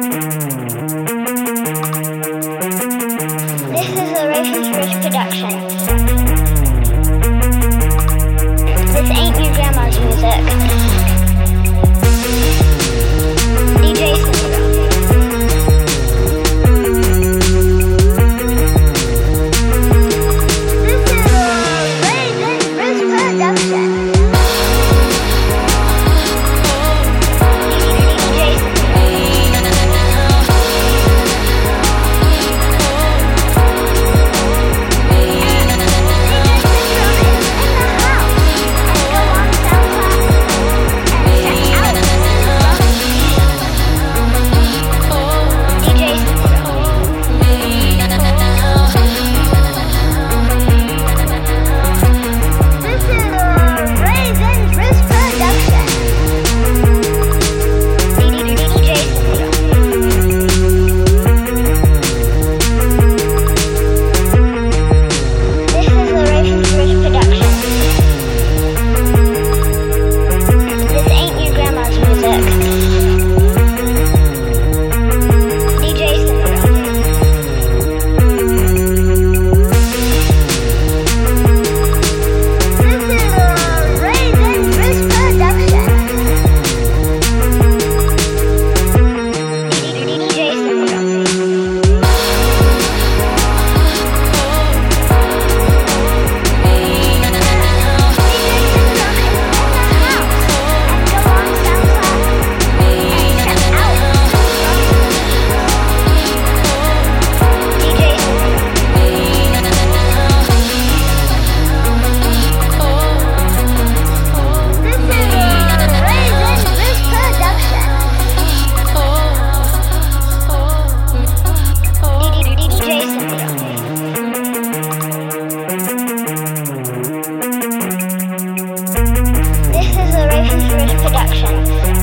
Thank Productions